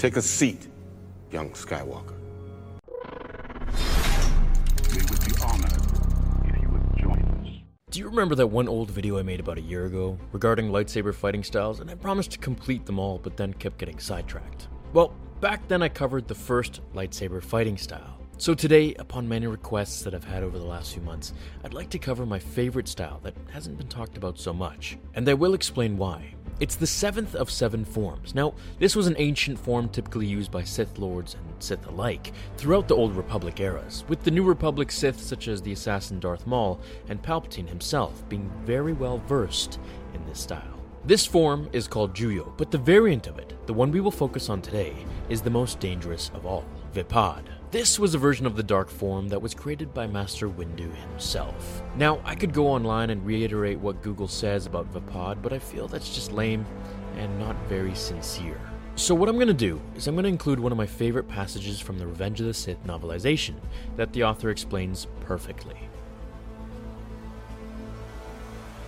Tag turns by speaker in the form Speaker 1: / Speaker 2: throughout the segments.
Speaker 1: Take a seat, young Skywalker.
Speaker 2: We would be honored if you would join us.
Speaker 3: Do you remember that one old video I made about a year ago regarding lightsaber fighting styles? And I promised to complete them all, but then kept getting sidetracked. Well, back then I covered the first lightsaber fighting style. So today, upon many requests that I've had over the last few months, I'd like to cover my favorite style that hasn't been talked about so much. And I will explain why. It's the seventh of seven forms. Now, this was an ancient form typically used by Sith Lords and Sith alike throughout the Old Republic eras, with the New Republic Sith such as the assassin Darth Maul and Palpatine himself being very well versed in this style. This form is called Juyo, but the variant of it, the one we will focus on today, is the most dangerous of all, Vaapad. This was a version of the Dark form that was created by Master Windu himself. Now, I could go online and reiterate what Google says about Vaapad, but I feel that's just lame and not very sincere. So, what I'm going to do is I'm going to include one of my favorite passages from the Revenge of the Sith novelization that the author explains perfectly.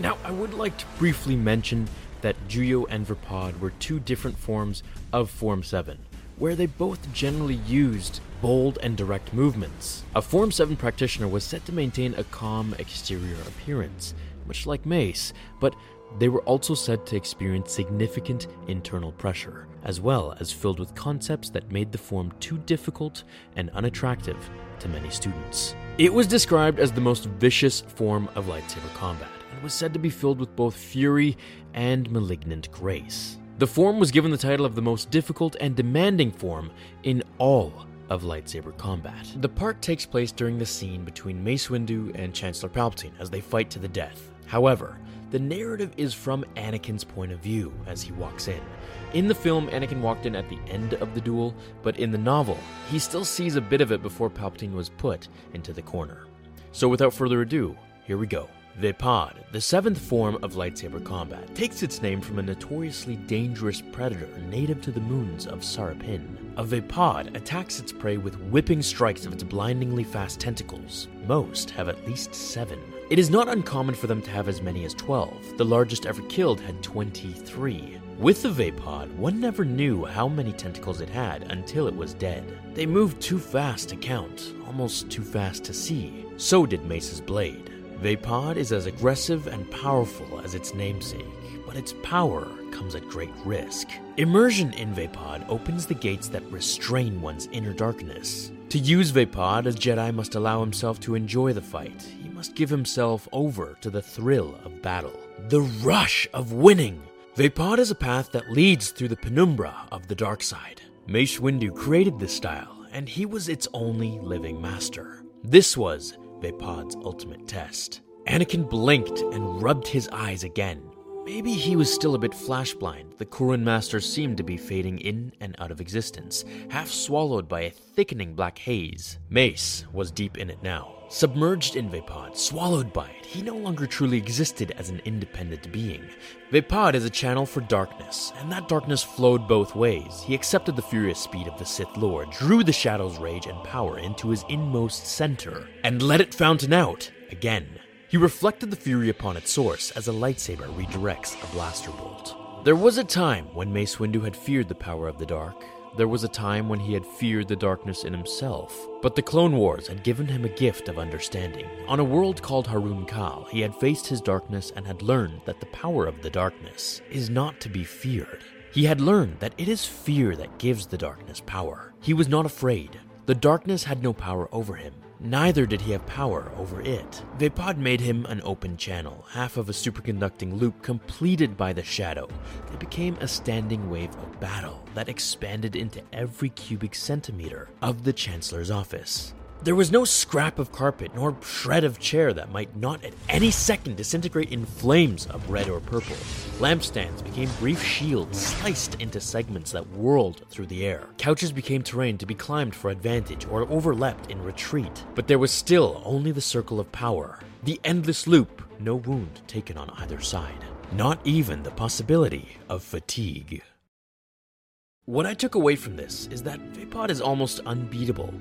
Speaker 3: Now, I would like to briefly mention that Juyo and Vaapad were two different forms of Form 7, where they both generally used bold and direct movements. A Form 7 practitioner was said to maintain a calm exterior appearance, much like Mace, but they were also said to experience significant internal pressure, as well as filled with concepts that made the form too difficult and unattractive to many students. It was described as the most vicious form of lightsaber combat, and was said to be filled with both fury and malignant grace. The form was given the title of the most difficult and demanding form in all of lightsaber combat. The part takes place during the scene between Mace Windu and Chancellor Palpatine as they fight to the death. However, the narrative is from Anakin's point of view as he walks in. In the film, Anakin walked in at the end of the duel, but in the novel, he still sees a bit of it before Palpatine was put into the corner. So without further ado, here we go. Vaapad, the seventh form of lightsaber combat, takes its name from a notoriously dangerous predator native to the moons of Sarapin. A Vaapad attacks its prey with whipping strikes of its blindingly fast tentacles. Most have at least seven. It is not uncommon for them to have as many as 12. The largest ever killed had 23. With the Vaapad, one never knew how many tentacles it had until it was dead. They moved too fast to count, almost too fast to see. So did Mace's blade. Vaapad is as aggressive and powerful as its namesake, but its power comes at great risk. Immersion in Vaapad opens the gates that restrain one's inner darkness. To use Vaapad, a Jedi must allow himself to enjoy the fight. He must give himself over to the thrill of battle, the rush of winning. Vaapad is a path that leads through the penumbra of the dark side. Mace Windu created this style, and he was its only living master. This was Vaapad's ultimate test. Anakin blinked and rubbed his eyes again. Maybe he was still a bit flashblind. The Korun Master seemed to be fading in and out of existence, half swallowed by a thickening black haze. Mace was deep in it now. Submerged in Vaapad, swallowed by it, he no longer truly existed as an independent being. Vaapad is a channel for darkness, and that darkness flowed both ways. He accepted the furious speed of the Sith Lord, drew the Shadow's rage and power into his inmost center, and let it fountain out again. He reflected the fury upon its source as a lightsaber redirects a blaster bolt. There was a time when Mace Windu had feared the power of the dark. There was a time when he had feared the darkness in himself. But the Clone Wars had given him a gift of understanding. On a world called Haruun Kal, he had faced his darkness and had learned that the power of the darkness is not to be feared. He had learned that it is fear that gives the darkness power. He was not afraid. The darkness had no power over him. Neither did he have power over it. Vaapad made him an open channel, half of a superconducting loop completed by the shadow. It became a standing wave of battle that expanded into every cubic centimeter of the Chancellor's office. There was no scrap of carpet nor shred of chair that might not at any second disintegrate in flames of red or purple. Lampstands became brief shields sliced into segments that whirled through the air. Couches became terrain to be climbed for advantage or overleapt in retreat. But there was still only the circle of power, the endless loop, no wound taken on either side. Not even the possibility of fatigue. What I took away from this is that Vaapad is almost unbeatable,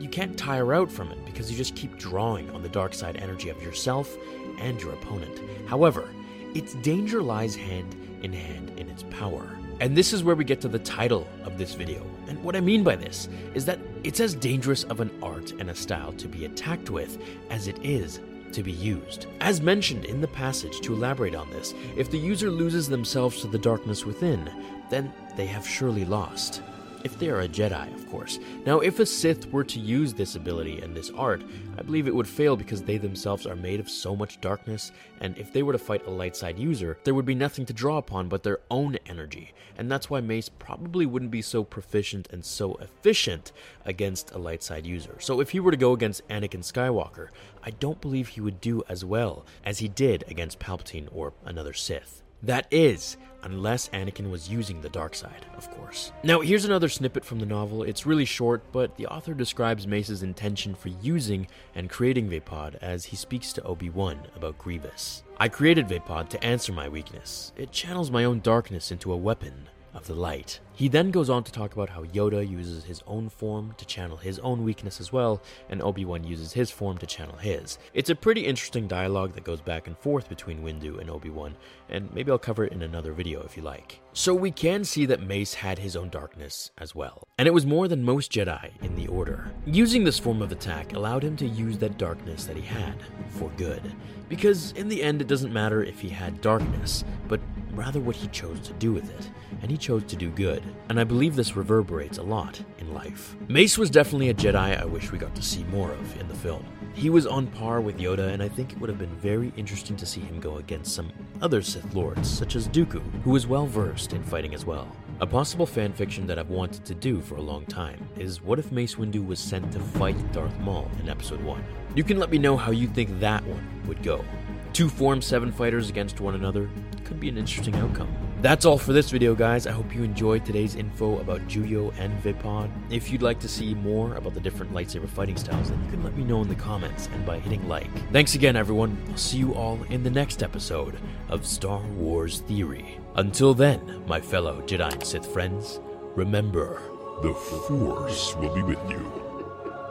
Speaker 3: you can't tire out from it because you just keep drawing on the dark side energy of yourself and your opponent. However, its danger lies hand in hand in its power. And this is where we get to the title of this video And what I mean by this is that it's as dangerous of an art and a style to be attacked with as it is to be used. As mentioned in the passage, to elaborate on this, if the user loses themselves to the darkness within, then they have surely lost. If they are a Jedi, of course. Now, if a Sith were to use this ability and this art, I believe it would fail because they themselves are made of so much darkness, and if they were to fight a light side user, there would be nothing to draw upon but their own energy. And that's why Mace probably wouldn't be so proficient and so efficient against a light side user. So if he were to go against Anakin Skywalker, I don't believe he would do as well as he did against Palpatine or another Sith. That is, unless Anakin was using the dark side, of course. Now, here's another snippet from the novel. It's really short, but the author describes Mace's intention for using and creating Vaapad as he speaks to Obi Wan about Grievous. I created Vaapad to answer my weakness. It channels my own darkness into a weapon of the light. He then goes on to talk about how Yoda uses his own form to channel his own weakness as well, and Obi Wan uses his form to channel his. It's a pretty interesting dialogue that goes back and forth between Windu and Obi Wan, and maybe I'll cover it in another video if you like. So we can see that Mace had his own darkness as well, and it was more than most Jedi in the Order. Using this form of attack allowed him to use that darkness that he had for good, because in the end it doesn't matter if he had darkness, but rather what he chose to do with it, and he chose to do good and I believe this reverberates a lot in life. Mace was definitely a Jedi I wish we got to see more of in the film. He was on par with Yoda, and I think it would have been very interesting to see him go against some other Sith Lords, such as Dooku, who was well versed in fighting as well. A possible fanfiction that I've wanted to do for a long time is what if Mace Windu was sent to fight Darth Maul in Episode 1? You can let me know how you think that one would go. Two Form 7 fighters against one another could be an interesting outcome. That's all for this video, guys. I hope you enjoyed today's info about Juyo and Vaapad. If you'd like to see more about the different lightsaber fighting styles, then you can let me know in the comments and by hitting like. Thanks again, everyone. I'll see you all in the next episode of Star Wars Theory. Until then, my fellow Jedi and Sith friends, remember
Speaker 4: The Force will be with you.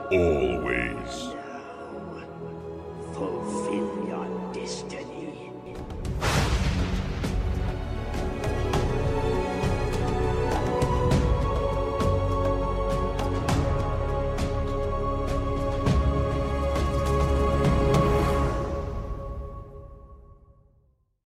Speaker 4: Always.